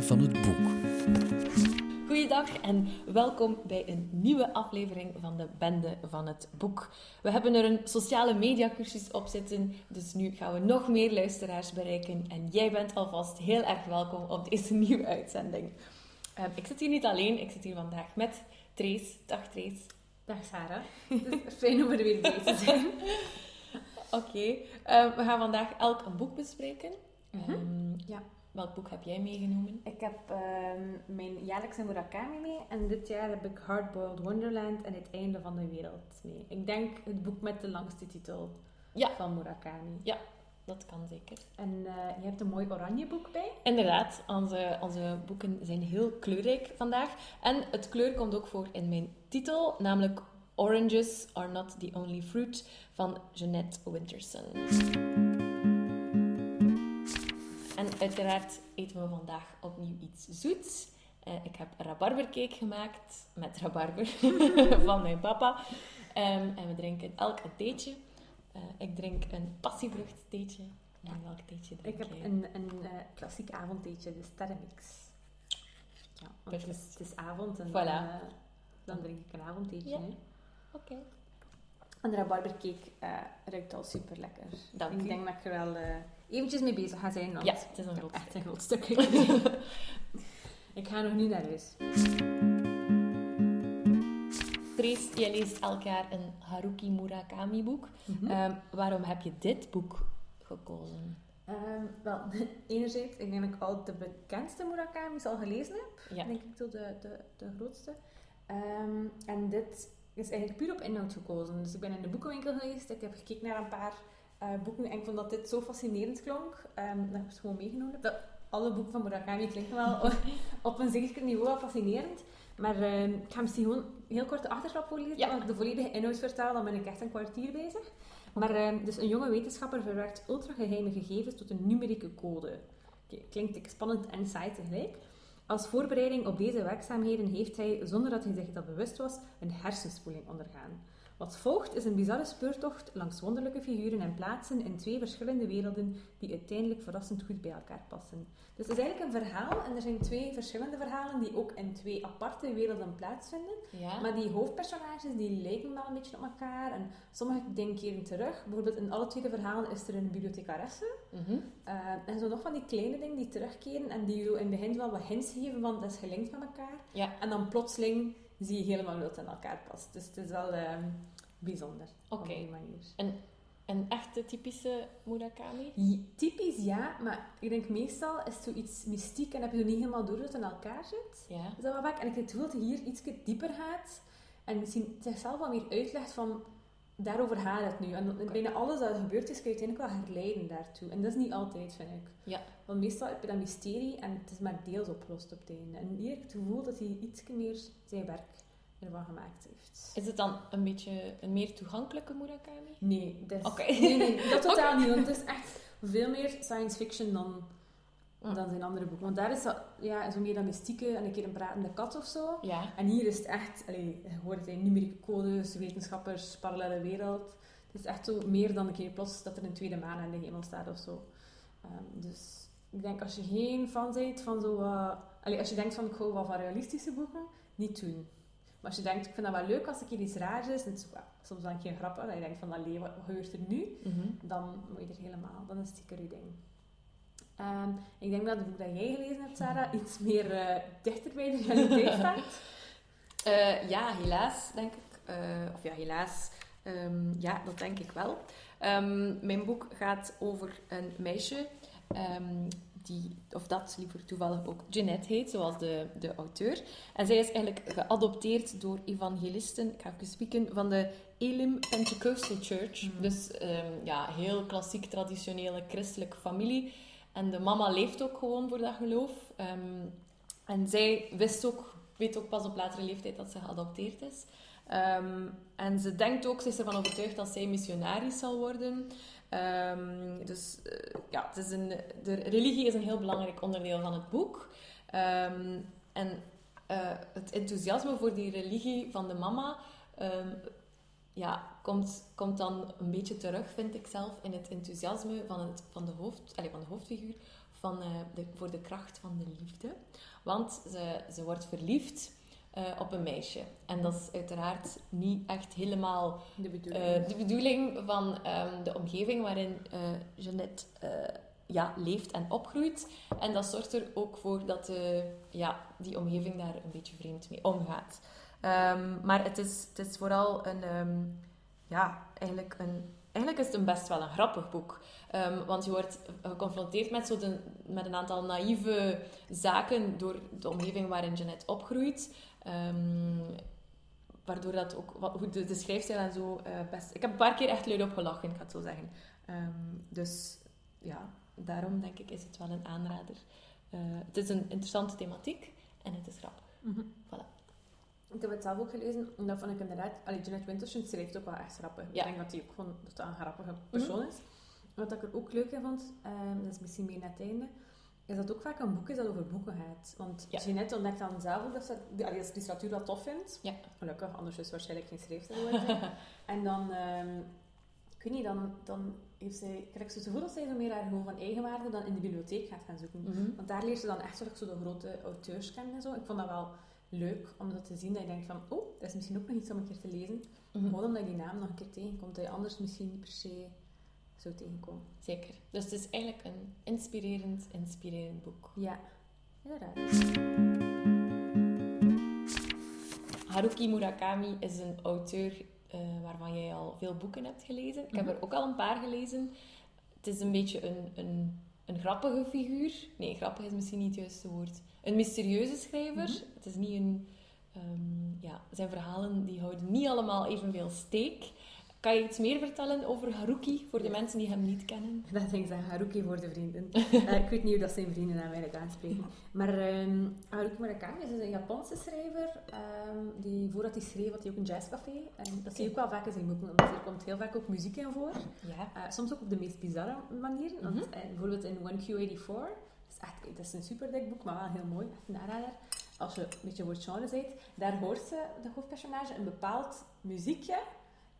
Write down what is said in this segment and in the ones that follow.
Van het Boek. Goeiedag en welkom bij een nieuwe aflevering van de Bende van het Boek. We hebben er een sociale mediacursus op zitten, dus nu gaan we nog meer luisteraars bereiken. En jij bent alvast heel erg welkom op deze nieuwe uitzending. Ehm, ik zit hier niet alleen, ik zit hier vandaag met Trace. Dag Trace. Dag Sarah. Het is fijn om er weer bij te zijn. Oké, ehm, we gaan vandaag elk een boek bespreken. Mhm. Ehm, Ja. Welk boek heb jij meegenomen? Ik heb ehm, mijn jaarlijkse Murakami mee en dit jaar heb ik Hardboiled Wonderland en het einde van de wereld mee. Ik denk het boek met de langste titel Ja. van Murakami. Dat kan zeker. En eh, je hebt een mooi oranje boek bij. Inderdaad, onze, onze boeken zijn heel kleurrijk vandaag. En het kleur komt ook voor in mijn titel, namelijk Oranges Are Not the Only Fruit van Jeanette Winterson. Uiteraard eten we vandaag opnieuw iets zoets. Eh, ik heb rabarbercake gemaakt met rabarber van mijn papa. Ehm, en we drinken elk een theetje. Eh, ik drink een passievruchttheetje. En welk theetje drink Ik heb jij? een, een eh, klassiek avondtheetje, de sterrenmix. Ja, want het is, Perfect. het is avond en Voilà. dan, dan drink ik een avondtheetje. Ja. Oké. En de rabarbercake ruikt al super lekker. Dank ik u. denk dat ik er wel eventjes mee bezig ga zijn. Want Ja, het is een groot echt een groot stuk. ik ga nog niet naar huis. Trace, jij leest elk jaar een Haruki Murakami boek. Mhm. Ehm, waarom heb je dit boek gekozen? Ehm, wel, enerzijds, ik denk dat ik al de bekendste Murakami's al gelezen heb. Ja. Denk ik zo de, de, de grootste. Ehm, en dit is eigenlijk puur op inhoud gekozen. Dus ik ben in de boekenwinkel geweest. Ik heb gekeken naar een paar eh, boeken en ik vond dat dit zo fascinerend klonk. ehm, dat ik het gewoon meegenomen heb. Dat, alle boeken van Murakami klinken wel op een zeker niveau fascinerend. Maar ehm, ik ga misschien gewoon heel kort de achtergrond voorlezen. Ja. Ik de volledige inhoud vertaal, dan ben ik echt een kwartier bezig. Maar ehm, dus een jonge wetenschapper verwerkt ultrageheime gegevens tot een numerieke code. Klinkt spannend en saai tegelijk. Als voorbereiding op deze werkzaamheden heeft hij, zonder dat hij zich dat bewust was, een hersenspoeling ondergaan. Wat volgt is een bizarre speurtocht langs wonderlijke figuren en plaatsen in twee verschillende werelden die uiteindelijk verrassend goed bij elkaar passen. Dus het is eigenlijk een verhaal en er zijn twee verschillende verhalen die ook in twee aparte werelden plaatsvinden. Ja. Maar die hoofdpersonages die lijken wel een beetje op elkaar en sommige dingen keren terug. Bijvoorbeeld in alle twee de verhalen is er een bibliothecaresse. Mhm. Eh, en zo nog van die kleine dingen die terugkeren en die zo in het begin wel wat hints geven van dat is gelinkt met elkaar. Ja. En dan plotseling zie je helemaal wild in elkaar past. Dus het is wel ehm, bijzonder Oké. op die manier. Een echte typische Murakami? Ja, Typisch ja, maar ik denk meestal is het zoiets mystiek en heb je zo niet helemaal door dat het in elkaar zit. Ja. Is dat wat vaak? En ik heb het gevoel dat hij hier iets dieper gaat en misschien zichzelf wat meer uitlegt van daarover gaat het nu. En bijna alles dat er gebeurd is, kun je uiteindelijk wel herleiden daartoe. En dat is niet altijd, vind ik. Ja. Want meestal heb je dat mysterie en het is maar deels opgelost op het einde. En hier heb ik het gevoel dat hij iets meer zijn werk ervan gemaakt heeft. Is het dan een beetje een meer toegankelijke Murakami? Nee, dat is- nee, nee, dat totaal niet. Want het is echt veel meer science fiction dan. Dan zijn andere boeken. Want daar is dat ja, zo meer dat mystieke en een keer een pratende kat of zo. Ja. En hier is het echt, allee, je hoort het in numerieke codes, wetenschappers, parallele wereld. Het is echt zo meer dan een keer plots dat er een tweede maan aan de hemel staat of zo. Ehm, dus ik denk als je geen fan bent van zo allee, als je denkt van ik hou wel van realistische boeken, niet doen. Maar als je denkt, ik vind dat wel leuk als een keer iets raars is, en het is ook wel soms dan een keer grappig, dat je denkt van allee, wat, wat gebeurt er nu? Mhm. Dan moet je er helemaal, dan is het zeker je ding. Ehm, ik denk dat het boek dat jij gelezen hebt, Sarah, iets meer eh, dichter bij de realiteit staat. Eh, ja, helaas, denk ik. Eh, of ja, helaas. Ehm, ja, dat denk ik wel. Ehm, mijn boek gaat over een meisje die, of dat liever toevallig ook Jeanette heet, zoals de, de auteur. En zij is eigenlijk geadopteerd door evangelisten, ik ga even spieken, van de Elim Pentecostal Church. Mhm. Dus ehm, ja, heel klassiek traditionele christelijke familie. En de mama leeft ook gewoon voor dat geloof. Ehm, en zij wist ook, weet ook pas op latere leeftijd dat ze geadopteerd is. Ehm, en ze denkt ook, ze is ervan overtuigd dat zij missionaris zal worden. Ehm, dus eh, ja, het is een, de religie is een heel belangrijk onderdeel van het boek. En eh, het enthousiasme voor die religie van de mama ja, komt, komt dan een beetje terug, vind ik zelf, in het enthousiasme van, het, van, de, hoofd, allez, van de hoofdfiguur van, eh, de, voor de kracht van de liefde. Want ze, ze wordt verliefd eh, op een meisje. En dat is uiteraard niet echt helemaal De bedoeling. eh, de bedoeling van ehm, de omgeving waarin Jeannette ja, leeft en opgroeit. En dat zorgt er ook voor dat ja, die omgeving daar een beetje vreemd mee omgaat. Ehm, maar het is, het is vooral een, ehm, ja, eigenlijk een, eigenlijk is het een best wel een grappig boek. Ehm, want je wordt geconfronteerd met, zo de, met een aantal naïeve zaken door de omgeving waarin Jeannette opgroeit. Waardoor dat ook, wat, hoe de, de schrijfstijl en zo eh, best... Ik heb een paar keer echt luid op gelachen, ik ga het zo zeggen. Dus ja, daarom denk ik is het wel een aanrader. Eh, het is een interessante thematiek en het is grappig. Mhm. Voilà. Ik heb het zelf ook gelezen en dat vond ik inderdaad... Allee, Jeanette Winterson schrijft ook wel echt grappig. Ja. Ik denk dat hij ook gewoon dat dat een grappige persoon is. Wat ik er ook leuk in vond, ehm, dat is misschien meer naar het einde, is dat ook vaak een boek is dat over boeken gaat. Want Ja. Jeanette ontdekt dan zelf ook dat ze allee, dat ze literatuur wel tof vindt. Ja. Gelukkig, anders is het waarschijnlijk geen schrijfster geworden. en dan, ehm, ik weet niet, dan, dan heeft zij, krijgt ze het gevoel dat zij zo meer haar gevoel van eigenwaarde dan in de bibliotheek gaat gaan zoeken. Mhm. Want daar leert ze dan echt zo de grote auteurs kennen en zo. Ik vond dat wel leuk om dat te zien. Dat je denkt van, oh, dat is misschien ook nog iets om een keer te lezen. Mhm. Gewoon omdat je die naam nog een keer tegenkomt. Dat je anders misschien niet per se zou tegenkomen. Zeker. Dus het is eigenlijk een inspirerend, inspirerend boek. Ja, inderdaad. Haruki Murakami is een auteur eh, waarvan jij al veel boeken hebt gelezen. Ik heb Mhm. er ook al een paar gelezen. Het is een beetje een, een, een grappige figuur. Nee, grappig is misschien niet het juiste woord. Een mysterieuze schrijver. Mhm. Het is niet een... ehm, ja, zijn verhalen die houden niet allemaal evenveel steek. Kan je iets meer vertellen over Haruki, voor de Ja. mensen die hem niet kennen? Dat denk ik Haruki voor de vrienden. Eh, ik weet niet hoe dat zijn vrienden hem eigenlijk aanspreken. Maar ehm, Haruki Murakami is dus een Japanse schrijver. ehm, die, voordat hij schreef, had hij ook een jazzcafé. En dat zie je ook wel vaak in zijn boeken, omdat er komt heel vaak ook muziek in voor. Ja. Eh, soms ook op de meest bizarre manier. Want Mhm. eh, bijvoorbeeld in 1Q84, dat is, echt, dat is een super dik boek, maar wel heel mooi, echt een aanrader. Als je een beetje voor genre daar hoort ze, de hoofdpersonage, een bepaald muziekje.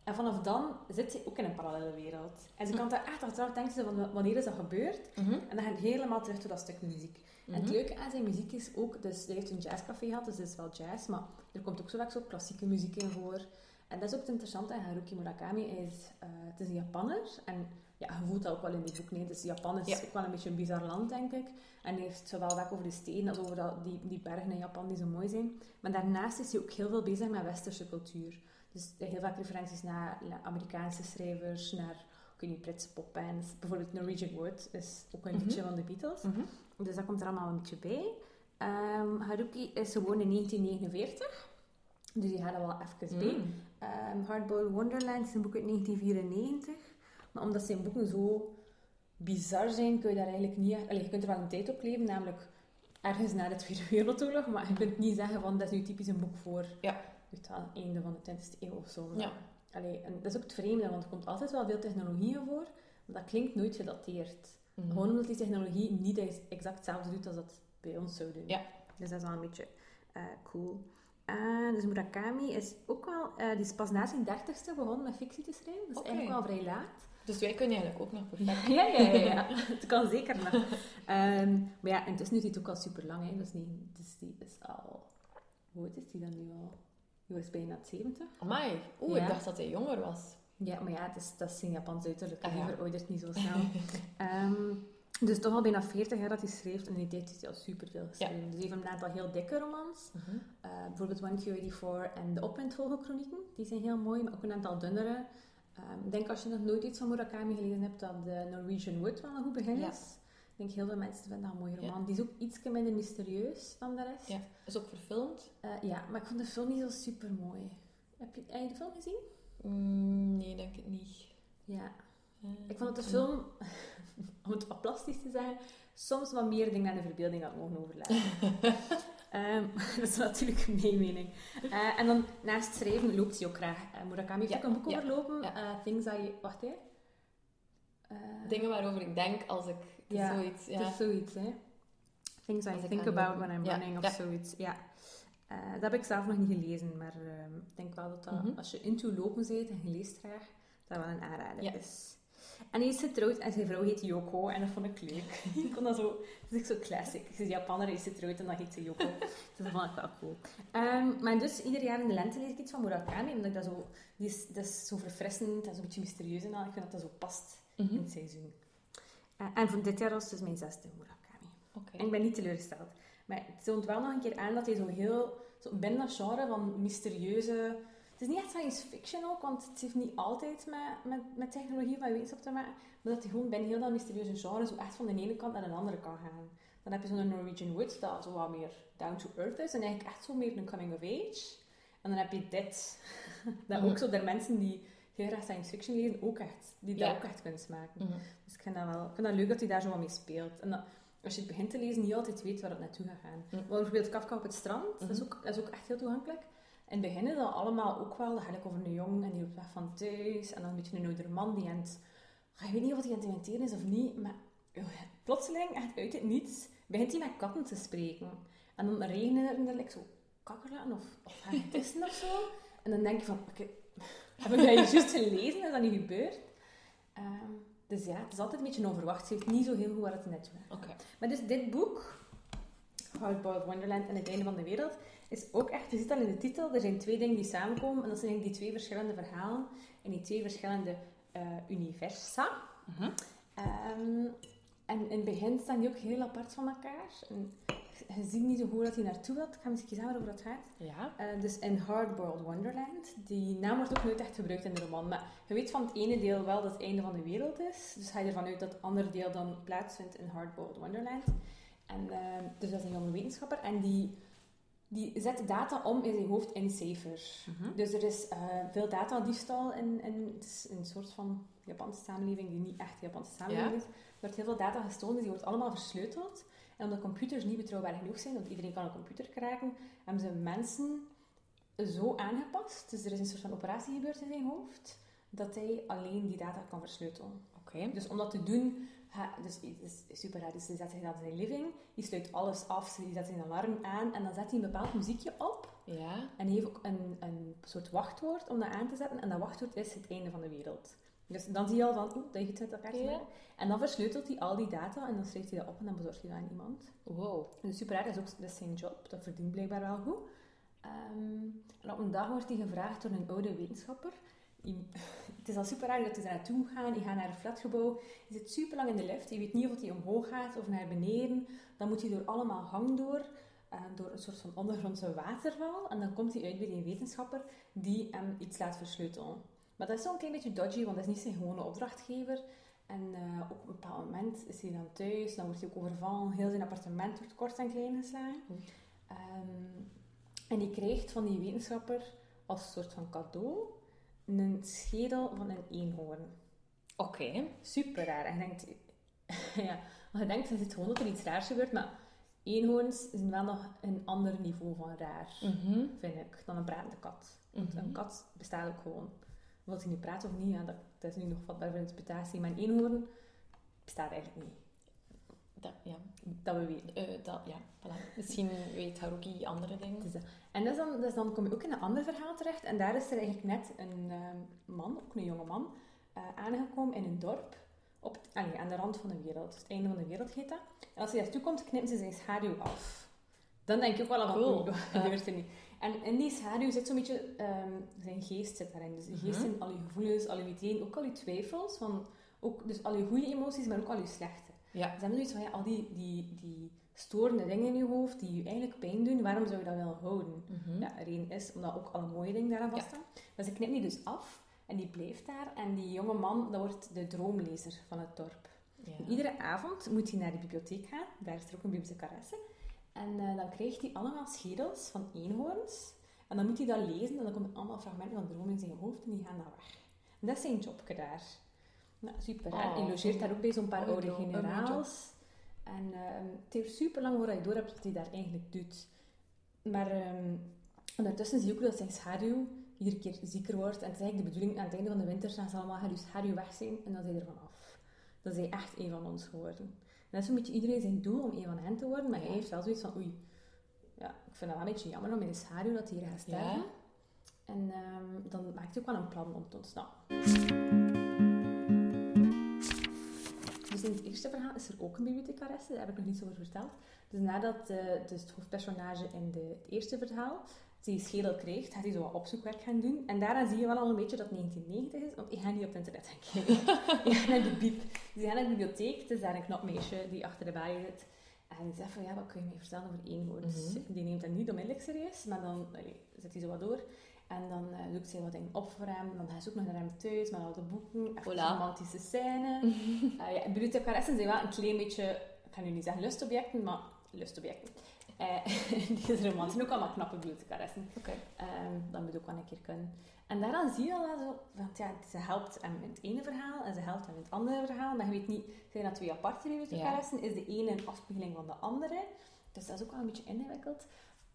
En vanaf dan zit ze ook in een parallele wereld. En ze kan daar echt achteraf denken ze van "Wa- wanneer is dat gebeurd? Mhm. En dan gaat het helemaal terug tot dat stuk muziek. En het Mhm. leuke aan zijn muziek is ook, dus hij heeft een jazzcafé gehad, dus het is wel jazz, maar er komt ook zo vaak zo klassieke muziek in voor. En dat is ook het interessante aan Haruki Murakami. Hij is, eh, het is een Japanner en ja, je voelt dat ook wel in die boek. Nee, dus Japan is Ja. ook wel een beetje een bizar land, denk ik. En hij heeft zowel vaak over de steden als over dat, die, die bergen in Japan die zo mooi zijn. Maar daarnaast is hij ook heel veel bezig met westerse cultuur. Dus heel vaak referenties naar, naar Amerikaanse schrijvers, naar weet niet, Britse popbands. Bijvoorbeeld Norwegian Wood is ook een Mhm. liedje van de Beatles. Mhm. Dus dat komt er allemaal een beetje bij. Ehm, Haruki is geboren in 1949. Dus die gaat er wel even bij. Mm. Ehm, Hardboiled Wonderland is een boek uit 1994. Maar omdat zijn boeken zo bizar zijn, kun je daar eigenlijk niet... Allee, je kunt er wel een tijd op leven, namelijk ergens na de Tweede Wereldoorlog. Maar je kunt niet zeggen van, dat is nu typisch een boek voor Ja. Het einde van de 20e eeuw of zo. Ja. Allee, en dat is ook het vreemde, want er komt altijd wel veel technologieën voor. Maar dat klinkt nooit gedateerd. Mhm. Gewoon omdat die technologie niet exact hetzelfde doet als dat bij ons zou doen. Ja. Dus dat is wel een beetje eh, cool. Eh, dus Murakami is ook wel... eh, die is pas na zijn dertigste begonnen met fictie te schrijven. Dat is eigenlijk wel vrij laat. Dus wij kunnen eigenlijk ook nog perfect. Ja, ja, ja. ja. Het kan zeker nog. Ehm, maar ja, intussen is het ook al super lang. Hè. Dus, die, dus die is al... Hoe oud is die dan nu al? Die was bijna 70. Amai. Oeh, Ja. ik dacht dat hij jonger was. Ja, maar ja, het is, dat is zijn Japans uiterlijk. Ah, ja. veroudert niet zo snel. Ehm, dus toch al bijna 40 jaar dat hij schreef. En in die tijd heeft hij al superveel geschreven. Dus hij heeft een aantal heel dikke romans. Mhm. Eh, bijvoorbeeld 1Q84 en de Opwindvogelchronieken. Die zijn heel mooi, maar ook een aantal dunnere. Ehm, ik denk als je nog nooit iets van Murakami gelezen hebt, dat de Norwegian Wood wel een goed begin Ja. is. Ik denk heel veel mensen vinden dat een mooie Ja. roman. Die is ook iets minder mysterieus dan de rest. Ja. Is ook verfilmd? Eh, ja, maar ik vond de film niet zo super mooi. Heb je, heb je de film gezien? Mm, nee, denk ik niet. Ja. Eh, Ik vond dat de film, om het wat plastisch te zeggen, soms wat meer dingen aan de verbeelding had mogen overlaten. Ehm, dat is natuurlijk mijn mening. Eh, en dan naast schrijven loopt hij ook graag. Murakami heeft Ja, ook een boek ja, overlopen. ja. eh, Things I... Wacht, hè. Dingen waarover ik denk als ik... Ja, zoiets, ja. Het is zoiets, hè. Things I ik think about when I'm running of zoiets. Ja. Eh, dat heb ik zelf nog niet gelezen, maar ehm, ik denk wel dat dat, Mhm. als je into lopen bent en je leest graag, dat wel een aanrader Ja. is. En hij is getrouwd en zijn vrouw heet Yoko. En dat vond ik leuk. ik vond dat zo... Dat is zo classic. Ze is Japaner, hij is getrouwd en dan heet ze Yoko. dus dat vond ik wel cool. Ehm, maar dus, ieder jaar in de lente lees ik iets van Murakami. Omdat ik dat zo... Die is, dat is zo verfrissend en zo'n beetje mysterieus en al. Ik vind dat dat zo past Mhm. in het seizoen. Eh, en van dit jaar was het dus mijn zesde Murakami. Oké. En ik ben niet teleurgesteld. Maar het toont wel nog een keer aan dat hij zo heel... Zo binnen dat genre van mysterieuze... Het is niet echt science fiction ook, want het heeft niet altijd met, met, met technologie met wetenschap te maken. Maar dat hij gewoon binnen heel dat mysterieuze genre zo echt van de ene kant naar de andere kan gaan. Dan heb je zo'n Norwegian Wood, dat zo wat meer down to earth is. En eigenlijk echt zo meer een coming of age. En dan heb je dit. dat Mhm. ook zo de mensen die heel graag science fiction lezen, ook echt, die Ja. dat ook echt kunst maken. Mhm. Dus ik vind dat wel ik vind dat leuk dat hij daar zo wat mee speelt. En dat, als je het begint te lezen, niet altijd weet waar het naartoe gaat gaan. Mhm. Bijvoorbeeld Kafka op het strand, dat, is Mhm. ook, dat is ook echt heel toegankelijk. In het begin is dat allemaal ook wel, dat gaat ook over een jongen en die loopt weg van thuis. En dan een beetje een oudere man die aan het... ah, Ik weet niet of hij aan het is of niet, maar plotseling, echt uit het niets, begint hij met katten te spreken. En dan regenen er like, zo kakkerlakken of, of of zo. En dan denk je van, oké, heb ik dat juist gelezen? Is dat niet gebeurd? Ehm, dus ja, het is altijd een beetje onverwacht. Ze heeft niet zo heel goed waar het net. Oké. Maar dus dit boek, Hardboiled Wonderland en het einde van de wereld, is ook echt, je ziet al in de titel, er zijn twee dingen die samenkomen. En dat zijn die twee verschillende verhalen en die twee verschillende eh, universa. Mhm. Ehm, en in het begin staan die ook heel apart van elkaar. En je ziet niet zo goed dat hij naartoe wilt. Ik ga misschien zeggen waarover dat gaat. Ja. Eh, dus in Hardboiled Wonderland. Die naam wordt ook nooit echt gebruikt in de roman. Maar je weet van het ene deel wel dat het einde van de wereld is. Dus ga je ervan uit dat het andere deel dan plaatsvindt in Hardboiled Wonderland. En, eh, dus dat is een jonge wetenschapper. En die, die zet data om in zijn hoofd in cijfers. Mhm. Dus er is eh, veel datadiefstal in, in, het is een soort van Japanse samenleving die niet echt Japanse samenleving Ja. is. Er wordt heel veel data gestolen, dus die wordt allemaal versleuteld. En omdat computers niet betrouwbaar genoeg zijn, want iedereen kan een computer kraken, hebben ze mensen zo aangepast. Dus er is een soort van operatie gebeurd in zijn hoofd, dat hij alleen die data kan versleutelen. Oké. Dus om dat te doen, ha, dus het is super raar. Dus hij zet zich dan in zijn living, die sluit alles af, die zet zijn alarm aan en dan zet hij een bepaald muziekje op. Ja. En hij heeft ook een, een soort wachtwoord om dat aan te zetten. En dat wachtwoord is het einde van de wereld. Dus dan zie je al van, oeh, dat je het Ja. maken. En dan versleutelt hij al die data en dan schrijft hij dat op en dan bezorgt hij dat aan iemand. Wow. Dus super raar, dat is ook dat is zijn job. Dat verdient blijkbaar wel goed. Ehm, en op een dag wordt hij gevraagd door een oude wetenschapper. Die- het is al super raar dat hij daar naartoe gaat. Die gaat naar een flatgebouw. Hij zit super lang in de lift. Je weet niet of hij omhoog gaat of naar beneden. Dan moet hij door allemaal gang door. eh, door een soort van ondergrondse waterval. En dan komt hij uit bij die wetenschapper die hem iets laat versleutelen. Maar dat is zo'n klein beetje dodgy, want dat is niet zijn gewone opdrachtgever. En eh, op een bepaald moment is hij dan thuis, dan wordt hij ook overvallen. Heel zijn appartement wordt kort en klein geslagen. Ehm, en hij krijgt van die wetenschapper als soort van cadeau een schedel van een eenhoorn. Oké. Super raar. En je denkt, ja, je denkt, het is gewoon dat er iets raars gebeurt, maar eenhoorns zijn wel nog een ander niveau van raar, Mhm. vind ik, dan een pratende kat. Want Mhm. een kat bestaat ook gewoon. Wil hij nu praten of niet, ja, dat, dat is nu nog vatbaar voor interpretatie. Maar een eenhoorn bestaat eigenlijk niet. Dat, ja. Dat we weten. Eh, dat, ja. Voilà. Misschien weet Haruki andere dingen. Dat. En dat is dan, dus dan kom je ook in een ander verhaal terecht. En daar is er eigenlijk net een ehm, man, ook een jonge man, eh, aangekomen in een dorp. Op, het- allee, aan de rand van de wereld. Het einde van de wereld heet dat. En als hij daartoe komt, knipt ze zijn schaduw af. Dan denk je ook wel aan Cool. wat gebeurt er niet. En in die schaduw zit zo'n beetje... ehm, zijn geest zit daarin. Dus je geest Mhm. zijn al je gevoelens, al je ideeën, ook al je twijfels. Van, ook, dus al je goede emoties, maar ook al je slechte. Ja. Ze hebben zoiets van, ja, al die, die, die storende dingen in je hoofd, die je eigenlijk pijn doen, waarom zou je dat wel houden? Mhm. Ja, reden is omdat ook alle mooie dingen daaraan vaststaan. Maar ze knipt die dus af en die blijft daar. En die jonge man, dat wordt de droomlezer van het dorp. Ja. Iedere avond moet hij naar de bibliotheek gaan. Daar is er ook een bibliothecaresse. En eh, dan krijgt hij allemaal schedels van eenhoorns. En dan moet hij dat lezen en dan komen allemaal fragmenten van dromen in zijn hoofd en die gaan dan weg. En dat is zijn jobje daar. Nou, super. En Oh, hij logeert daar ook bij zo'n paar mooie oude generaals. En ehm, het heeft super lang voordat je door hebt wat hij daar eigenlijk doet. Maar ehm, ondertussen zie je ook dat zijn schaduw iedere keer zieker wordt. En het is eigenlijk de bedoeling, aan het einde van de winter gaan ze allemaal je schaduw weg zijn en dan zijn je ervan af. Dan is hij echt een van ons geworden. En dat is een beetje iedereen zijn doel om een van hen te worden, maar hij heeft wel zoiets van, oei, ja, ik vind dat wel een beetje jammer om in de schaduw dat hij hier gaat sterven. En ehm, dan maakt hij ook wel een plan om te ontsnappen. eerste verhaal is er ook een bibliothecaresse, daar heb ik nog niets over verteld. Dus nadat uh, dus het hoofdpersonage in de, het eerste verhaal die schedel krijgt, gaat hij zo wat opzoekwerk gaan doen. En daaraan zie je wel al een beetje dat het 1990 is, want ik ga niet op het internet gaan kijken. ik ga naar de biep. Dus ik ga naar de bibliotheek, het is daar een knap meisje die achter de balie zit. En die zegt van, ja, wat kun je me vertellen over één woord? Dus mhm. die neemt dat niet onmiddellijk serieus, maar dan zet hij zo wat door. En dan uh, zoekt zij wat dingen op voor hem. Dan gaat ze ook nog naar hem thuis met al de boeken. Voilà. romantische scène. uh, ja, bibliothecaressen zijn wel een klein beetje, ik ga nu niet zeggen lustobjecten, maar lustobjecten. Uh, die roman zijn ook allemaal knappe bibliothecaressen. Okay. Um, dat moet ook wel een keer kunnen. En daaraan zie je al zo, want ja, ze helpt hem in het ene verhaal en ze helpt hem in het andere verhaal. Maar je weet niet, zijn dat twee aparte bibliothecaressen? Is de ene een afspiegeling van de andere? Dus dat is ook wel een beetje ingewikkeld.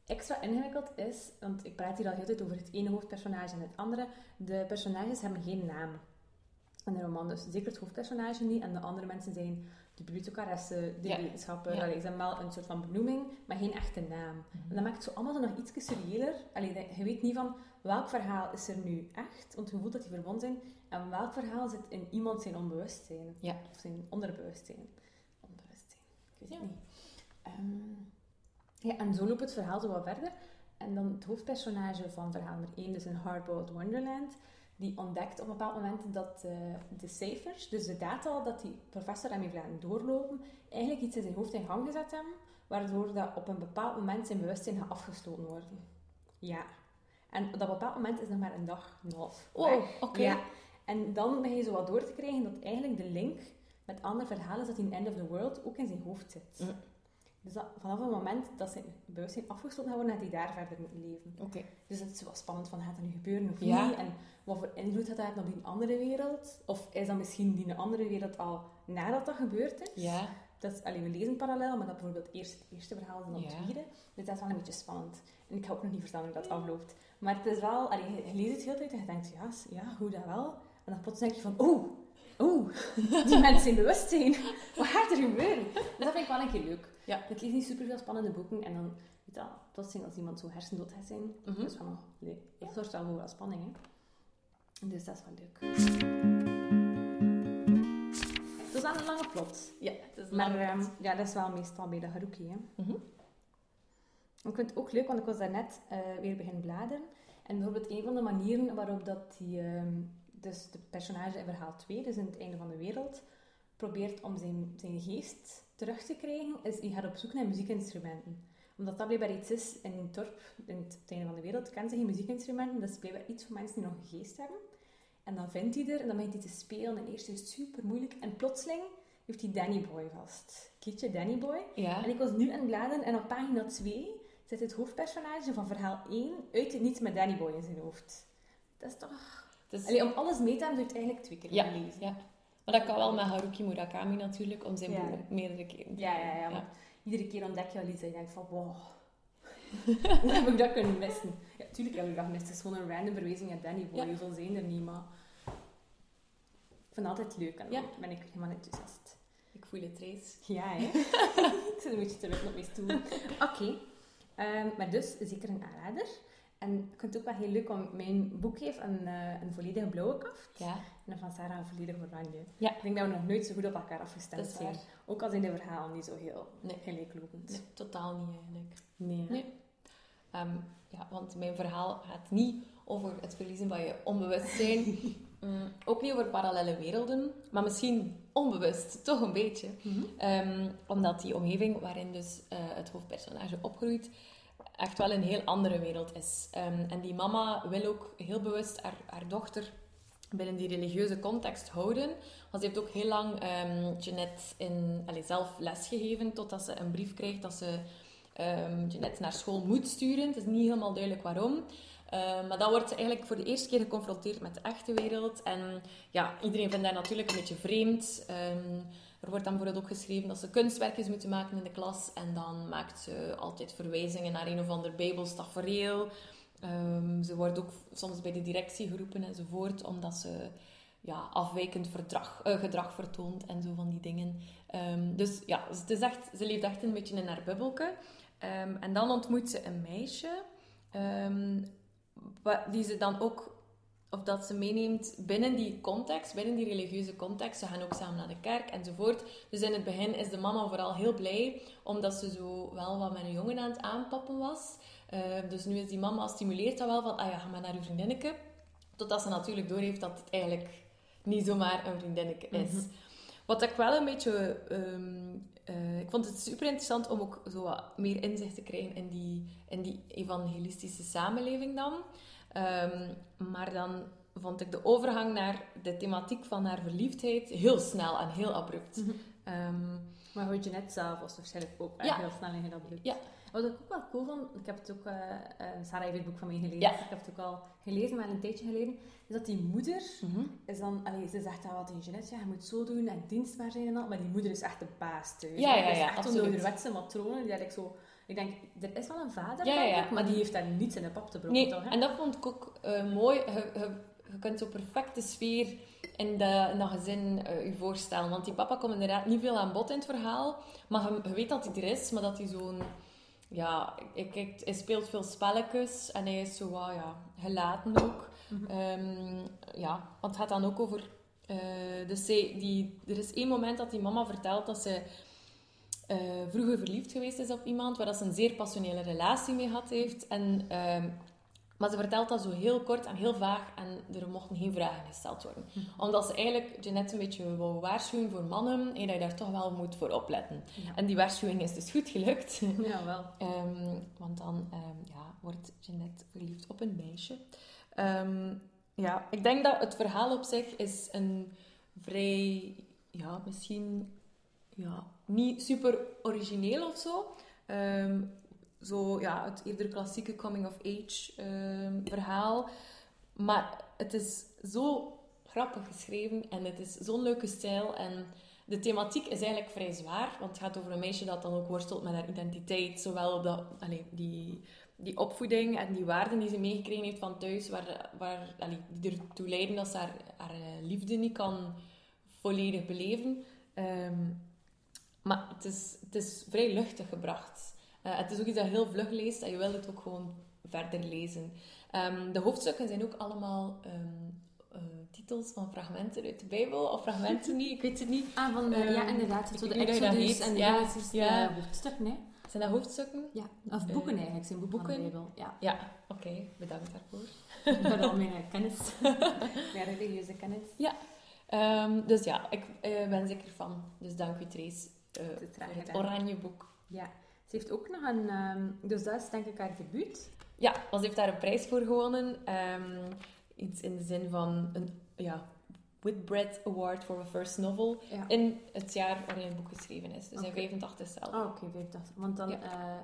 Extra ingewikkeld is, want ik praat hier al heel tijd over het ene hoofdpersonage en het andere. De personages hebben geen naam in de roman. Dus zeker het hoofdpersonage niet. En de andere mensen zijn de bibliothecaresse, de ja. wetenschapper. Ja. wel een soort van benoeming, maar geen echte naam. Mhm. En dat maakt het zo allemaal zo nog iets surreëler. Allee, je weet niet van welk verhaal is er nu echt, want je voelt dat die verbonden zijn. En welk verhaal zit in iemand zijn onbewustzijn. Ja. Of zijn onderbewustzijn. Onbewustzijn. Ik weet het niet. Um, ja, en zo loopt het verhaal zo wat verder. En dan het hoofdpersonage van verhaal nummer 1, dus in Hardboiled Wonderland, die ontdekt op een bepaald moment dat uh, de cijfers, dus de data dat die professor hem heeft laten doorlopen, eigenlijk iets in zijn hoofd in gang gezet hebben, waardoor dat op een bepaald moment zijn bewustzijn gaat afgesloten worden. Ja. En op dat bepaald moment is nog maar een dag en een half. Oh, oké. Ja. En dan begin je zo wat door te krijgen dat eigenlijk de link met andere verhalen is dat in End of the World ook in zijn hoofd zit. Mm. Dus dat, vanaf het moment dat zijn bewustzijn afgesloten gaat worden, gaat hij daar verder moeten leven. Okay. Dus het is wel spannend van, gaat dat nu gebeuren of niet? En wat voor invloed had dat op die andere wereld? Of is dat misschien die andere wereld al nadat dat gebeurd is? Ja. Dat is, allee, we lezen parallel, maar dat bijvoorbeeld eerst het eerste verhaal en dan het tweede. Dus dat is wel een beetje spannend. En ik ga ook nog niet verstaan hoe dat afloopt. Maar het is wel, allee, je, leest het heel tijd en je denkt, ja, ja, hoe dat wel? En dan plots denk je van, oh, oh, die mensen zijn bewustzijn. Wat gaat er gebeuren? Dus dat vind ik wel een keer leuk. Ja. Ik lees niet super veel spannende boeken en dan weet dat, plotseling als iemand zo hersendood gaat zijn. -hmm. Dus van, oh, nee, ik zorgt wel voor spanning. Hè. Dus dat is wel leuk. Het is wel een lange plot. Ja, het is maar um, ja, dat is wel meestal bij de Haruki. Hè. -hmm. Ik vind het ook leuk, want ik was daarnet uh, weer beginnen bladeren. En bijvoorbeeld een van de manieren waarop dat die, um, dus de personage in verhaal 2, dus in het einde van de wereld, probeert om zijn, zijn geest terug te krijgen, is je gaat op zoek naar muziekinstrumenten. Omdat dat blijkbaar iets is in een dorp, in het einde van de wereld, kennen ze geen muziekinstrumenten. Dat is blijkbaar iets voor mensen die nog een geest hebben. En dan vindt hij er en dan begint hij te spelen. En eerst is het super moeilijk. En plotseling heeft hij Danny Boy vast. Liedje Danny Boy. Ja. En ik was nu aan het bladeren en op pagina 2 zit het hoofdpersonage van verhaal 1 uit het niets met Danny Boy in zijn hoofd. Dat is toch... Allee, om alles mee te hebben, zou je het eigenlijk twee keer ja. lezen. Ja. Maar dat kan wel met Haruki Murakami natuurlijk, om zijn ja. boek meerdere keren Ja, ja, ja. ja. Iedere keer ontdek je wel iets en je denkt van, wow. Hoe heb ik dat kunnen missen? Ja, tuurlijk heb ik dat gemist. Het is gewoon een random verwijzing naar Danny Boy. Ja. Hoeveel zijn er niet, maar... Ik vind het altijd leuk en dan ben ik helemaal enthousiast. Ik voel het reeds. Ja, hè? ik zit een beetje terug op mijn stoel. Oké. Okay. Um, maar dus, zeker een aanrader. En ik vind het ook wel heel leuk om... Mijn boek heeft een, uh, een volledige blauwe kaft. Ja. En van Sarah een volledig oranje. Ja. Ik denk dat we nog nooit zo goed op elkaar afgestemd zijn. Ook al zijn de verhalen niet zo heel nee. gelijklopend. Nee, totaal niet eigenlijk. Nee. nee. Um, ja, want mijn verhaal gaat niet over het verliezen van je onbewustzijn. um, ook niet over parallele werelden. Maar misschien onbewust, toch een beetje. Mm -hmm. um, omdat die omgeving waarin dus uh, het hoofdpersonage opgroeit echt wel een heel andere wereld is. Um, en die mama wil ook heel bewust haar, dochter binnen die religieuze context houden. Want ze heeft ook heel lang um, Jeanette in, allez, zelf lesgegeven, totdat ze een brief krijgt dat ze um, Jeanette naar school moet sturen. Het is niet helemaal duidelijk waarom. Maar dan wordt ze eigenlijk voor de eerste keer geconfronteerd met de echte wereld. En ja, iedereen vindt dat natuurlijk een beetje vreemd. Er wordt dan bijvoorbeeld ook geschreven dat ze kunstwerkjes moeten maken in de klas. En dan maakt ze altijd verwijzingen naar een of ander bijbels tafereel. Um, ze wordt ook soms bij de directie geroepen enzovoort, omdat ze ja, afwijkend uh, gedrag vertoont en zo van die dingen. Um, dus ja, het is echt, ze leeft echt een beetje in haar bubbelke. Um, en dan ontmoet ze een meisje, die ze dan ook of dat ze meeneemt binnen die context, binnen die religieuze context. Ze gaan ook samen naar de kerk enzovoort. Dus in het begin is de mama vooral heel blij, omdat ze zo wel wat met een jongen aan het aanpappen was. Uh, dus nu is die mama stimuleert dat wel van, ah ja, ga maar naar uw vriendinneke. Totdat ze natuurlijk doorheeft dat het eigenlijk niet zomaar een vriendinneke is. Mhm. Wat ik wel een beetje... Um, uh, ik vond het super interessant om ook zo wat meer inzicht te krijgen in die, in die evangelistische samenleving dan. Um, maar dan vond ik de overgang naar de thematiek van haar verliefdheid heel snel en heel abrupt. Mm -hmm. maar hoe je net zelf was waarschijnlijk ook ja. heel snel en heel abrupt. Ja. Wat ik ook wel cool vond, ik heb het ook, uh, Sarah heeft het boek van mij gelezen, ja. ik heb het ook al gelezen, maar een tijdje geleden, is dat die moeder, mm is dan, allee, ze zegt dan wat tegen Jeanette, ja, je moet zo doen en dienstbaar zijn en al, maar die moeder is echt de baas thuis. Ja, ja, ja, is echt een ouderwetse matrone, die eigenlijk zo ik denk, er is wel een vader, ja, ja, maar die heeft daar niets in de pap te brokken. Nee, toch, hè? en dat vond ik ook uh, mooi. Je, je, je, kunt zo perfect de sfeer in, de, in dat gezin uh, je voorstellen. Want die papa komt inderdaad niet veel aan bod in het verhaal. Maar je, je weet dat hij er is, maar dat hij zo'n... Ja, ik, hij speelt veel spelletjes en hij is zo uh, ja, gelaten ook. Mm -hmm. um, ja, want het gaat dan ook over... Uh, dus zij, die, er is één moment dat die mama vertelt dat ze uh, vroeger verliefd geweest is op iemand waar ze een zeer passionele relatie mee had heeft. En, uh, maar ze vertelt dat zo heel kort en heel vaag en er mochten geen vragen gesteld worden. Hm. Omdat ze eigenlijk Jeanette een beetje wou waarschuwen voor mannen en dat je daar toch wel moet voor opletten. Ja. En die waarschuwing is dus goed gelukt. Ja, wel. um, want dan um, ja, wordt Jeanette verliefd op een meisje. Um, ja, ik denk dat het verhaal op zich is een vrij, ja, misschien ja, niet super origineel of zo. Um, zo, ja, het eerder klassieke coming-of-age um, verhaal. Maar het is zo grappig geschreven en het is zo'n leuke stijl. En de thematiek is eigenlijk vrij zwaar, want het gaat over een meisje dat dan ook worstelt met haar identiteit. Zowel op dat, allez, die, die opvoeding en die waarden die ze meegekregen heeft van thuis, waar, waar, allez, die ertoe leiden dat ze haar, haar eh, liefde niet kan volledig beleven. Um, maar het is, het is vrij luchtig gebracht. Uh, het is ook iets dat heel vlug leest en je wil het ook gewoon verder lezen. Um, de hoofdstukken zijn ook allemaal um, uh, titels van fragmenten uit de Bijbel, of fragmenten niet, ik weet het niet. Ah, van, uh, um, ja, inderdaad. Zo de Exodus en de ja, Genesis, ja. hoofdstukken, hè? Zijn dat hoofdstukken? Ja, of boeken eigenlijk, zijn boeken, boeken? van de Bijbel. Ja, ja oké, okay, bedankt daarvoor. Met al mijn kennis. mijn religieuze kennis. Ja, dus ja, ik ben zeker van. Dus dank u, Trace uh, het Oranje Boek. Ja. Ze heeft ook nog een... Um, dus dat is denk ik haar debuut. Ja, ze heeft daar een prijs voor gewonnen. Um, iets in de zin van een ja, Whitbread Award for a First Novel. Ja. In het jaar waarin het boek geschreven is. Dus okay. in 85 zelf. Oh, oké, okay, 85. Want dan... Ja. Uh,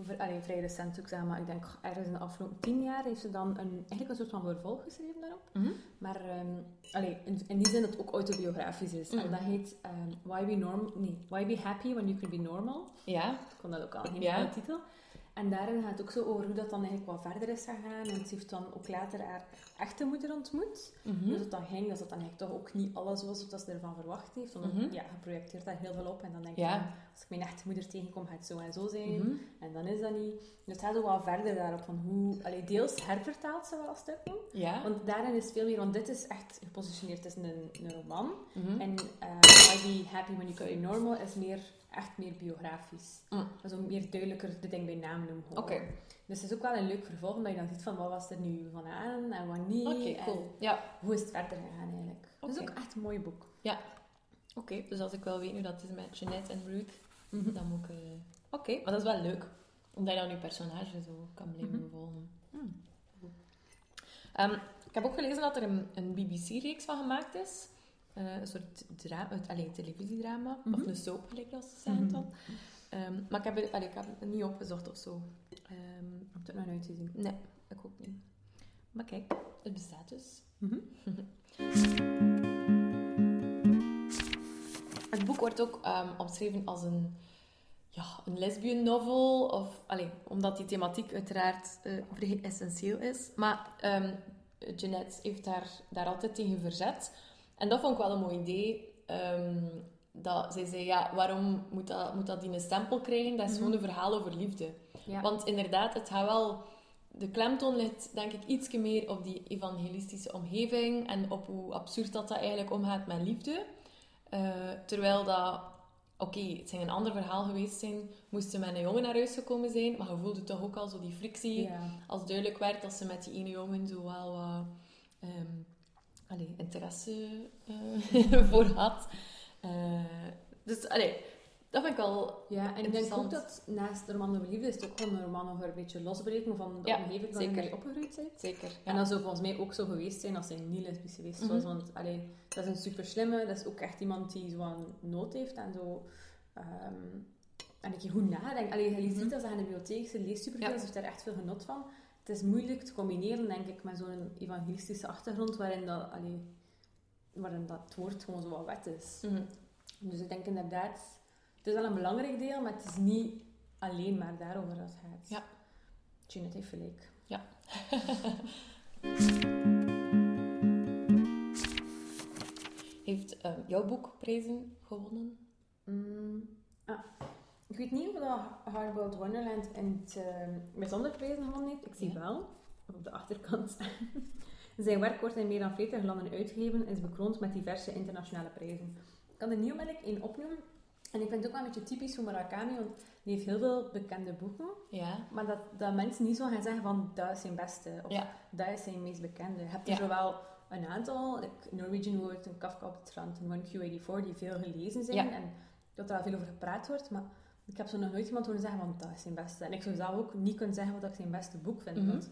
over, allee, vrij recent ook, zeg maar. Ik denk ergens in de afgelopen tien jaar heeft ze dan een, eigenlijk een soort van vervolg geschreven daarop. Mm -hmm. Maar um, allee, in, in, die zin dat het ook autobiografisch is. Mm -hmm. En dat heet um, Why, Be Normal, nee, Why Be Happy When You Could Be Normal. Ja. Ik kon dat ook al, geen ja. titel. En daarin gaat het ook zo over hoe dat dan eigenlijk wat verder is gegaan. En ze heeft dan ook later haar echte moeder ontmoet. Mm -hmm. Dus dat dan ging, dat dat dan eigenlijk toch ook niet alles was wat ze ervan verwacht heeft. Want mm -hmm. ja, je projecteert daar heel veel op. En dan denk je, ja. als ik mijn echte moeder tegenkom, gaat het zo en zo zijn. Mm -hmm. En dan is dat niet. Dus het gaat ook wel verder daarop van hoe... Allee, deels hervertaalt ze wel stukken. Ja. Want daarin is veel meer... Want dit is echt gepositioneerd tussen een, een roman. En uh, Happy When You Go Normal is meer echt meer biografisch. Mm. Dat is ook meer duidelijker de ding bij naam noemen. Oké. Okay. Dus het is ook wel een leuk vervolg, omdat je dan ziet van wat was er nu van aan en wat niet. Oké, okay, cool. Ja. Hoe is het verder gegaan eigenlijk. Okay. Dat is ook echt een mooi boek. Ja. Oké, dus als ik wel weet nu dat het is met Jeanette en Ruth, mm -hmm. dan moet ik... Uh... Oké, maar dat is wel leuk. Omdat je dan je personage zo kan blijven mm -hmm. volgen. Mm. Um, ik heb ook gelezen dat er een, een BBC-reeks van gemaakt is. Uh, een soort drama, televisiedrama, mm -hmm. of een soap, lijkt dat ze zeggen dan. Um, maar ik heb, het, allee, ik heb het niet opgezocht of zo. Um, heb het nog nooit gezien? Nee, ik ook niet. Maar kijk, het bestaat dus. Mm -hmm. het boek wordt ook um, omschreven als een, ja, een lesbian novel. Of, allee, omdat die thematiek uiteraard uh, vrij essentieel is. Maar um, Jeanette heeft daar, daar altijd tegen verzet. En dat vond ik wel een mooi idee. Um, dat zij zei, ja, waarom moet dat, moet dat die een stempel krijgen? Dat is -hmm. gewoon een verhaal over liefde. Ja. Want inderdaad, het gaat wel de klemtoon ligt denk ik iets meer op die evangelistische omgeving en op hoe absurd dat dat eigenlijk omgaat met liefde. Eh, terwijl dat, oké, het zou een ander verhaal geweest zijn, moesten met een jongen naar huis gekomen zijn, maar je voelde toch ook al zo die frictie Ja. als duidelijk werd dat ze met die ene jongen zo wel wat ehm, allee, interesse eh, voor had. Eh, dus allee, dat vind ik wel... Ja, en ik denk ook dat naast de roman over liefde is het ook gewoon een roman over een beetje losbreken van de Ja, omgeving waarin je opgegroeid bent. Zeker. En dat zou volgens mij ook zo geweest zijn als hij niet lesbisch geweest Mhm. was. Want allee, dat is een super slimme, dat is ook echt iemand die zo aan nood heeft en zo. ehm, en ik goed nadenkt. Allee, je Mhm. ziet dat ze aan de bibliotheek, ze leest superveel, Ja. ze heeft daar echt veel genot van. Het is moeilijk te combineren, denk ik, met zo'n evangelistische achtergrond waarin, dat, allee, waarin dat het woord gewoon zo wat wet is. Mhm. Dus ik denk inderdaad, het is wel een belangrijk deel, maar het is niet alleen maar daarover dat het gaat. Ja. Jeanette heeft gelijk. Heeft eh, jouw boek prijzen gewonnen? Mm, ah, weet niet of dat Hardboiled Wonderland in het uh, bijzonder prijzen gewonnen heeft. Ik zie Ja. wel, op de achterkant. Zijn werk wordt in meer dan 40 landen uitgegeven en is bekroond met diverse internationale prijzen. Ik kan er niet onmiddellijk één opnoemen. En ik vind het ook wel een beetje typisch voor Murakami, want die heeft heel veel bekende boeken. Ja. Maar dat, dat mensen niet zo gaan zeggen van dat is zijn beste of Ja. dat is zijn meest bekende. Je hebt er zowel een aantal, like Norwegian Wood en Kafka op het strand en 1Q84, die veel gelezen zijn en dat er al veel over gepraat wordt. Maar ik heb zo nog nooit iemand horen zeggen van dat is zijn beste. En ik zou zelf ook niet kunnen zeggen wat ik zijn beste boek vind. Mhm. Want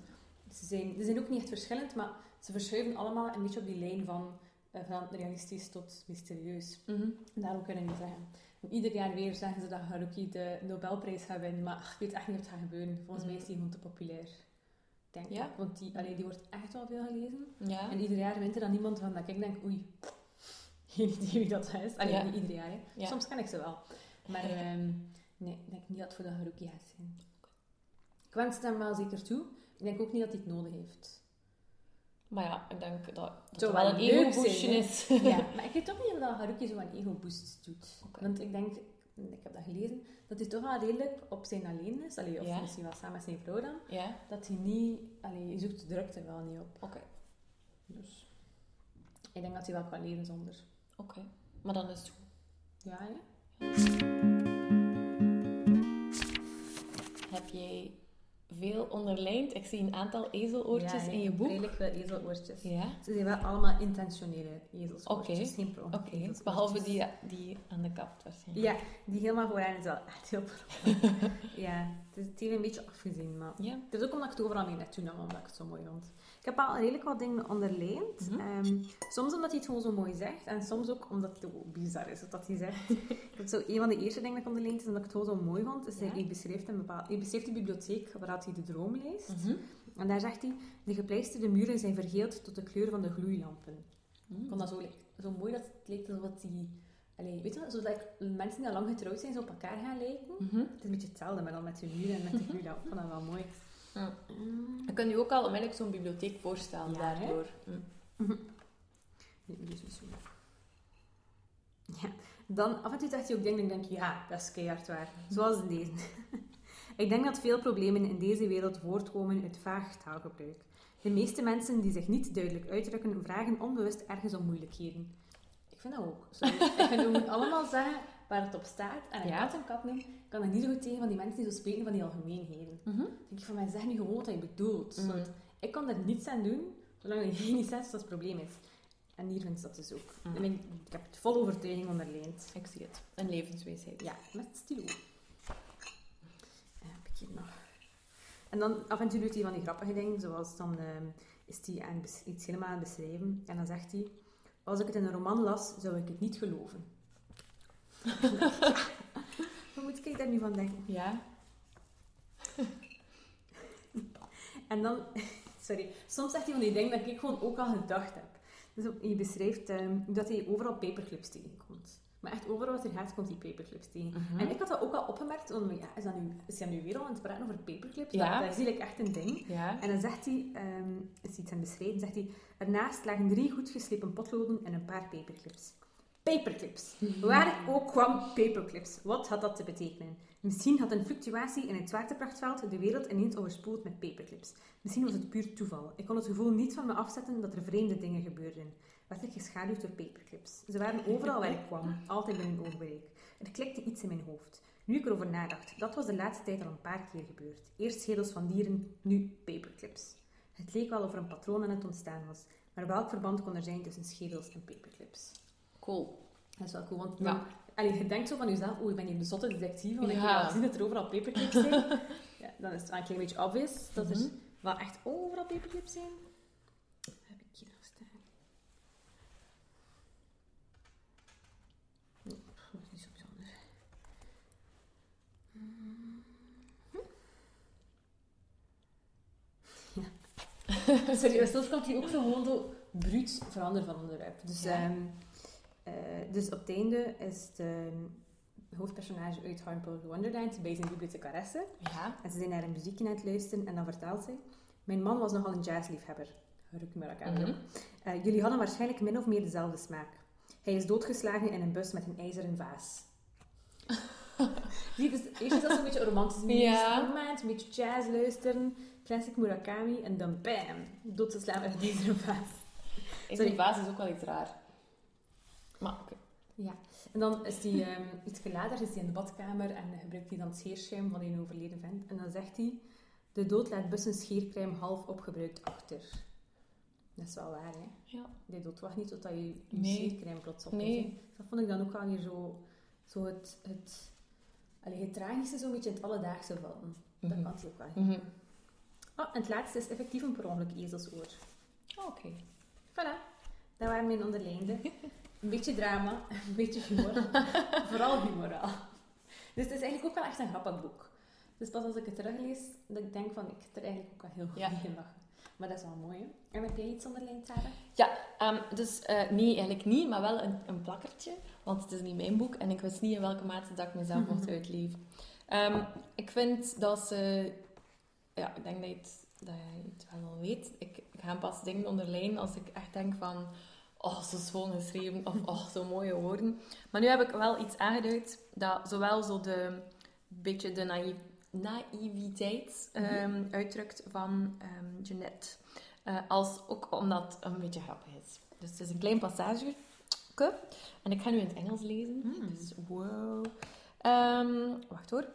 ze zijn, ze zijn ook niet echt verschillend, maar ze verschuiven allemaal een beetje op die lijn van, eh, van realistisch tot mysterieus. En daarom kunnen we niet zeggen. En ieder jaar weer zeggen ze dat Haruki de Nobelprijs gaat winnen, maar ach, ik weet echt niet het gaat gebeuren. Volgens mij is die gewoon te populair. Denk Ja? ik. Want die, allee, die wordt echt wel veel gelezen. Ja. En ieder jaar wint er dan iemand van dat ik denk, oei, geen idee wie dat is. Allee, Ja. niet ieder jaar. Soms ken ik ze wel. Maar ehm, nee, ik denk niet dat het voor de Haruki gaat zijn. Ik wens het hem wel zeker toe. Ik denk ook niet dat hij het nodig heeft. Maar ja, ik denk dat, dat het wel wel een ego-boostje is. Ja, maar ik weet toch niet of dat Haruki zo een ego-boost doet. Want ik denk, ik heb dat gelezen, dat hij toch wel redelijk op zijn alleen is. Allee, of Ja. misschien wel samen met zijn vrouw dan. Ja, Dat hij niet... Allee, je zoekt de drukte wel niet op. oké. Dus ik denk dat hij wel kan leven zonder. Oké. Maar dan is het goed. Ja, hè? Heb jij veel onderlijnd? Ik zie een aantal ezeloortjes Ja, in je boek. Redelijk veel ezeloortjes. Ja, Ze zijn wel allemaal intentionele ezelsoortjes. Oké. Oké. ezelsoortjes. Behalve die, die aan de kant waarschijnlijk. Ja, die helemaal vooraan is wel echt heel ja, het, is, het heeft een beetje afgezien, maar... Ja. Het is ook omdat ik het overal mee naartoe nam, omdat ik het zo mooi vond. Ik heb al redelijk wat dingen onderlijnd. Mhm. Ehm, soms omdat hij het gewoon zo mooi zegt, en soms ook omdat het zo bizar is wat hij zegt. dat is zo een van de eerste dingen dat ik onderlijnd is, omdat ik het gewoon zo mooi vond. Is hij, Ja. hij, beschrijft een bepaald, hij beschrijft de bibliotheek waar hij de droom leest. Mhm. En daar zegt hij, de gepleisterde muren zijn vergeeld tot de kleur van de gloeilampen. Ik vond dat zo, mooi dat het leek alsof die... Allee, weet je wel, zo dat mensen die al lang getrouwd zijn, zo op elkaar gaan lijken. Mhm. Het is een beetje hetzelfde, maar dan met de muren en met de gloeilampen. Ik vond dat wel mooi. Ja. Je kunt je ook al onmiddellijk zo'n bibliotheek voorstellen Ja, daardoor. Niet zo. Ja, dan af en toe zegt hij ook dingen en ik denk, ja, dat is keihard waar. Zoals in deze. ik denk dat veel problemen in deze wereld voortkomen uit vaag taalgebruik. De meeste mensen die zich niet duidelijk uitdrukken, vragen onbewust ergens om moeilijkheden. Ik vind dat ook. Sorry. ik vind we moeten allemaal zeggen waar het op staat. En een Ja. kat een kat noemen. Ik kan er niet zo goed tegen van die mensen die zo spreken van die algemeenheden. Dan denk ik van mij, zeg nu gewoon wat je bedoelt. Mhm. Ik kan er niets aan doen, zolang je niet zegt dat het probleem is. En hier vind ik dat dus ook. Mhm. Ik, ik heb het vol overtuiging onderlijnd. Ik zie het. Een levenswijsheid. Ja, met stilo. En heb ik hier nog. En dan af en toe doet hij van die grappige dingen, zoals dan ehm, is hij aan iets helemaal aan het beschrijven. En dan zegt hij, als ik het in een roman las, zou ik het niet geloven. Moet ik daar nu van denken? Ja. En dan, sorry, soms zegt hij van die dingen dat ik gewoon ook al gedacht heb. Dus je beschrijft ehm, dat hij overal paperclips tegenkomt. Maar echt overal wat er gaat, komt hij paperclips tegen. Mhm. En ik had dat ook al opgemerkt, want ja, is, dat nu, is hij nu weer al aan het praten over paperclips? Ja. Dat, is eigenlijk echt een ding. Ja. En dan zegt hij, ehm, is iets aan het beschrijven, zegt hij, ernaast lagen drie goed geslepen potloden en een paar paperclips. Paperclips. Waar ook kwam, paperclips. Wat had dat te betekenen? Misschien had een fluctuatie in het zwaartekrachtveld de wereld ineens overspoeld met paperclips. Misschien was het puur toeval. Ik kon het gevoel niet van me afzetten dat er vreemde dingen gebeurden. Werd ik geschaduwd door paperclips. Ze waren overal waar ik kwam, altijd binnen oogbereik. Er klikte iets in mijn hoofd. Nu ik erover nadacht, dat was de laatste tijd al een paar keer gebeurd. Eerst schedels van dieren, nu paperclips. Het leek wel of er een patroon aan het ontstaan was, maar welk verband kon er zijn tussen schedels en paperclips? Cool. Dat is wel cool, want Ja. dan- allee, je denkt zo van jezelf, oh, ik ben hier de zotte detectieve, want ik heb al gezien dat er overal paperclips zijn. ja, dan is het wel een klein beetje obvious dat er Mhm. wel echt overal paperclips zijn. Heb ik hier nog staan? Nee, dat is niet zo bijzonder. Ja. Serieus, soms komt hij ook gewoon zo bruut veranderen van onderwerp. Dus, Ja. ehm, eh, dus op het einde is de hoofdpersonage uit Harmful Wonderland bij zijn karessen. Ja. En ze zijn naar een muziekje aan het luisteren en dan vertelt ze... Mijn man was nogal een jazzliefhebber. Ruk me dat aan Mhm. Eh, jullie hadden waarschijnlijk min of meer dezelfde smaak. Hij is doodgeslagen in een bus met een ijzeren vaas. Zie, dus eerst is dat zo'n beetje een romantisch muziek. Ja. Een beetje jazz luisteren. Classic Murakami. En dan bam, doodgeslagen met een ijzeren vaas. In de basis is ook wel iets raar. Maar oké. Ja, en dan is hij ehm, iets later is hij in de badkamer en gebruikt hij dan het scheerschuim van een overleden vent. En dan zegt hij, de dood laat bussen scheercrème half opgebruikt achter. Dat is wel waar, hè? Ja. De dood wacht niet totdat je je Nee. scheercrème plots op Nee. is. dat vond ik dan ook wel weer zo, zo het, het, allee, het tragische zo'n beetje in het alledaagse van. Dat Mhm. kan ook wel. Oh, en het laatste is effectief een per ongeluk ezelsoor. Oh, Oké. Voilà, dat waren mijn onderlijnden. Een beetje drama, een beetje humor. Vooral humor wel. Dus het is eigenlijk ook wel echt een grappig boek. Dus pas als ik het teruglees, dat ik denk van, ik heb er eigenlijk ook wel heel goed Ja. in gelachen. Maar dat is wel mooi, hè? En heb jij iets onderlijnd, Sarah? Ehm, dus eh, nee, eigenlijk niet, maar wel een, een plakkertje. Want het is niet mijn boek en ik wist niet in welke mate dat ik mezelf mocht uitleven. Ehm, ik vind dat ze... Ja, ik denk dat je het, dat je het wel al weet. Ik, ik ga pas dingen onderlijnen als ik echt denk van... Oh, zo schoon geschreven. Of oh, zo mooie woorden. Maar nu heb ik wel iets aangeduid dat zowel zo de... beetje de naïef, naïviteit ehm, uitdrukt van ehm Jeanette. Eh, als ook omdat het een beetje grappig is. Dus het is een klein passage. En ik ga nu in het Engels lezen. Hmm. Dus wow. Ehm, wacht hoor.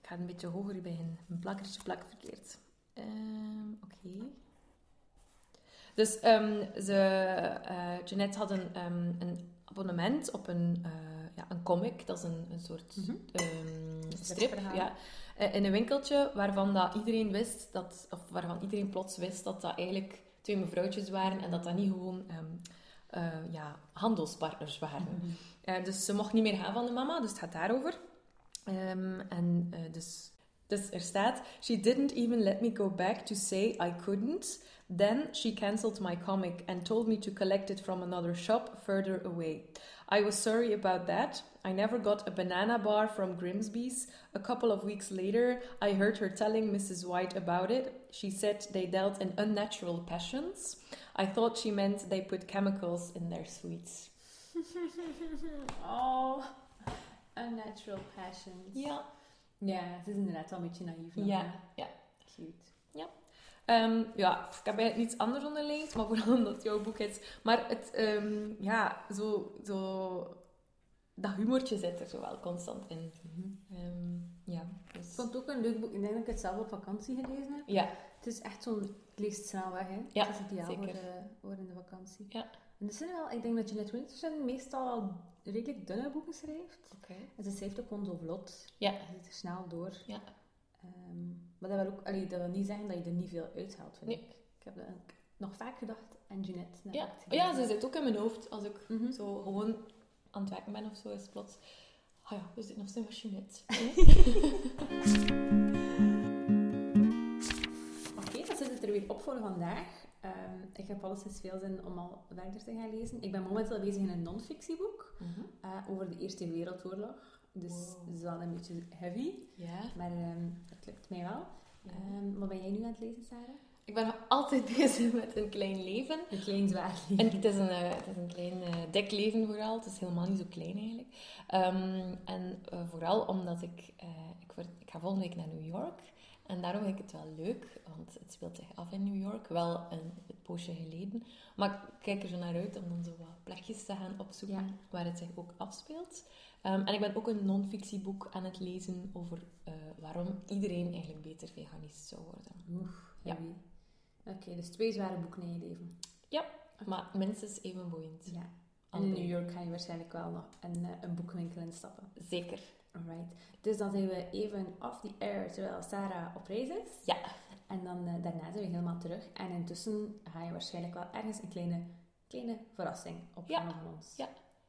Ik ga een beetje hoger beginnen. Mijn plakkertje plakt verkeerd. Oké. Dus ehm, ze, eh Jeanette had een, ehm, een abonnement op een, eh, ja, een comic. Dat is een, een soort Mhm. ehm, strip. Ja, eh, in een winkeltje waarvan dat iedereen wist dat, of waarvan iedereen plots wist dat dat eigenlijk twee mevrouwtjes waren en dat dat niet gewoon ja, handelspartners waren. Eh, dus ze mocht niet meer gaan van de mama, dus het gaat daarover. En dus, dus er staat: She didn't even let me go back to say I couldn't. Then she cancelled my comic and told me to collect it from another shop further away. I was sorry about that. I never got a banana bar from Grimsby's. A couple of weeks later, I heard her telling Mrs. White about it. She said they dealt in unnatural passions. I thought she meant they put chemicals in their sweets. Oh, unnatural passions. Ja, Ja, het is inderdaad wel een beetje naïef. nog, Ja, hè. ja. Ehm, ja, ik heb eigenlijk niets anders onderlegd, maar vooral omdat het jouw boek is. Maar het, ehm, ja, zo, zo, dat humortje zit er zo wel constant in. Ehm, ja, dus, Ik vond het ook een leuk boek. Ik denk dat ik het zelf op vakantie gelezen heb. ja, Het is echt zo'n... Het leest snel weg, hè. Ja, Het is ideaal voor, de, voor in de vakantie. Ja. En zijn wel... Ik denk dat Jeanette Winterson meestal al redelijk dunne boeken schrijft. oké. En ze schrijft ook gewoon zo vlot. Ja. Je zit er snel door. Ja. Maar dat wil, ook, allee, dat wil niet zeggen dat je er niet veel uithaalt, vind Nee. ik. Ik heb dat nog vaak gedacht aan Jeanette. Ja. het ja, ze zit ook in mijn hoofd als ik Mhm. zo gewoon aan het werken ben of zo, is het plots... Ah ja, we zitten nog steeds machinette. Oké, dan zit het er weer op voor vandaag. Ehm, ik heb alleszins veel zin om al verder te gaan lezen. Ik ben momenteel bezig in een non-fictieboek eh, over de Eerste Wereldoorlog. Dus Wow. het is wel een beetje heavy, Ja. maar ehm het lukt mij wel. Ehm, wat ben jij nu aan het lezen, Sarah? Ik ben nog altijd bezig met een klein leven. Een klein zwaar En het is een, eh, het is een klein uh, dik leven vooral. Het is helemaal niet zo klein eigenlijk. Um, en uh, vooral omdat ik, ik, word, ik ga volgende week naar New York. En daarom vind ik het wel leuk, want het speelt zich af in New York. Wel een, een poosje geleden. Maar ik kijk er zo naar uit om dan zo wat plekjes te gaan opzoeken ja. waar het zich ook afspeelt. Um, en ik ben ook een non-fictieboek aan het lezen over waarom iedereen eigenlijk beter veganist zou worden. Oeh, ja. Oké, dus twee zware boeken in je leven. Ja, maar minstens even boeiend. Ja. En in New York ga je waarschijnlijk wel nog een, uh, een boekwinkel instappen. Zeker. Alright. Dus dan zijn we even off the air terwijl Sarah op reis is. Ja. En dan uh, daarna zijn we helemaal terug. En intussen ga je waarschijnlijk wel ergens een kleine, kleine verrassing opvangen ja. van ons. Ja.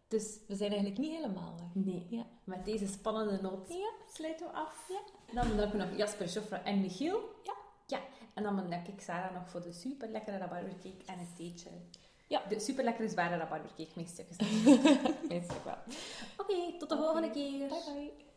Dus we zijn eigenlijk niet helemaal weg. Nee. Ja. Met deze spannende noot ja. sluiten we af. Ja. Dan bedanken we nog Jasper, Joffre en Michiel. Ja. Ja. En dan bedank ik Sarah nog voor de super lekkere rabarbercake en het theetje. Ja. De super lekkere zware rabarbercake. Meestal wel. Oké, okay, tot de okay. volgende keer. Bye bye.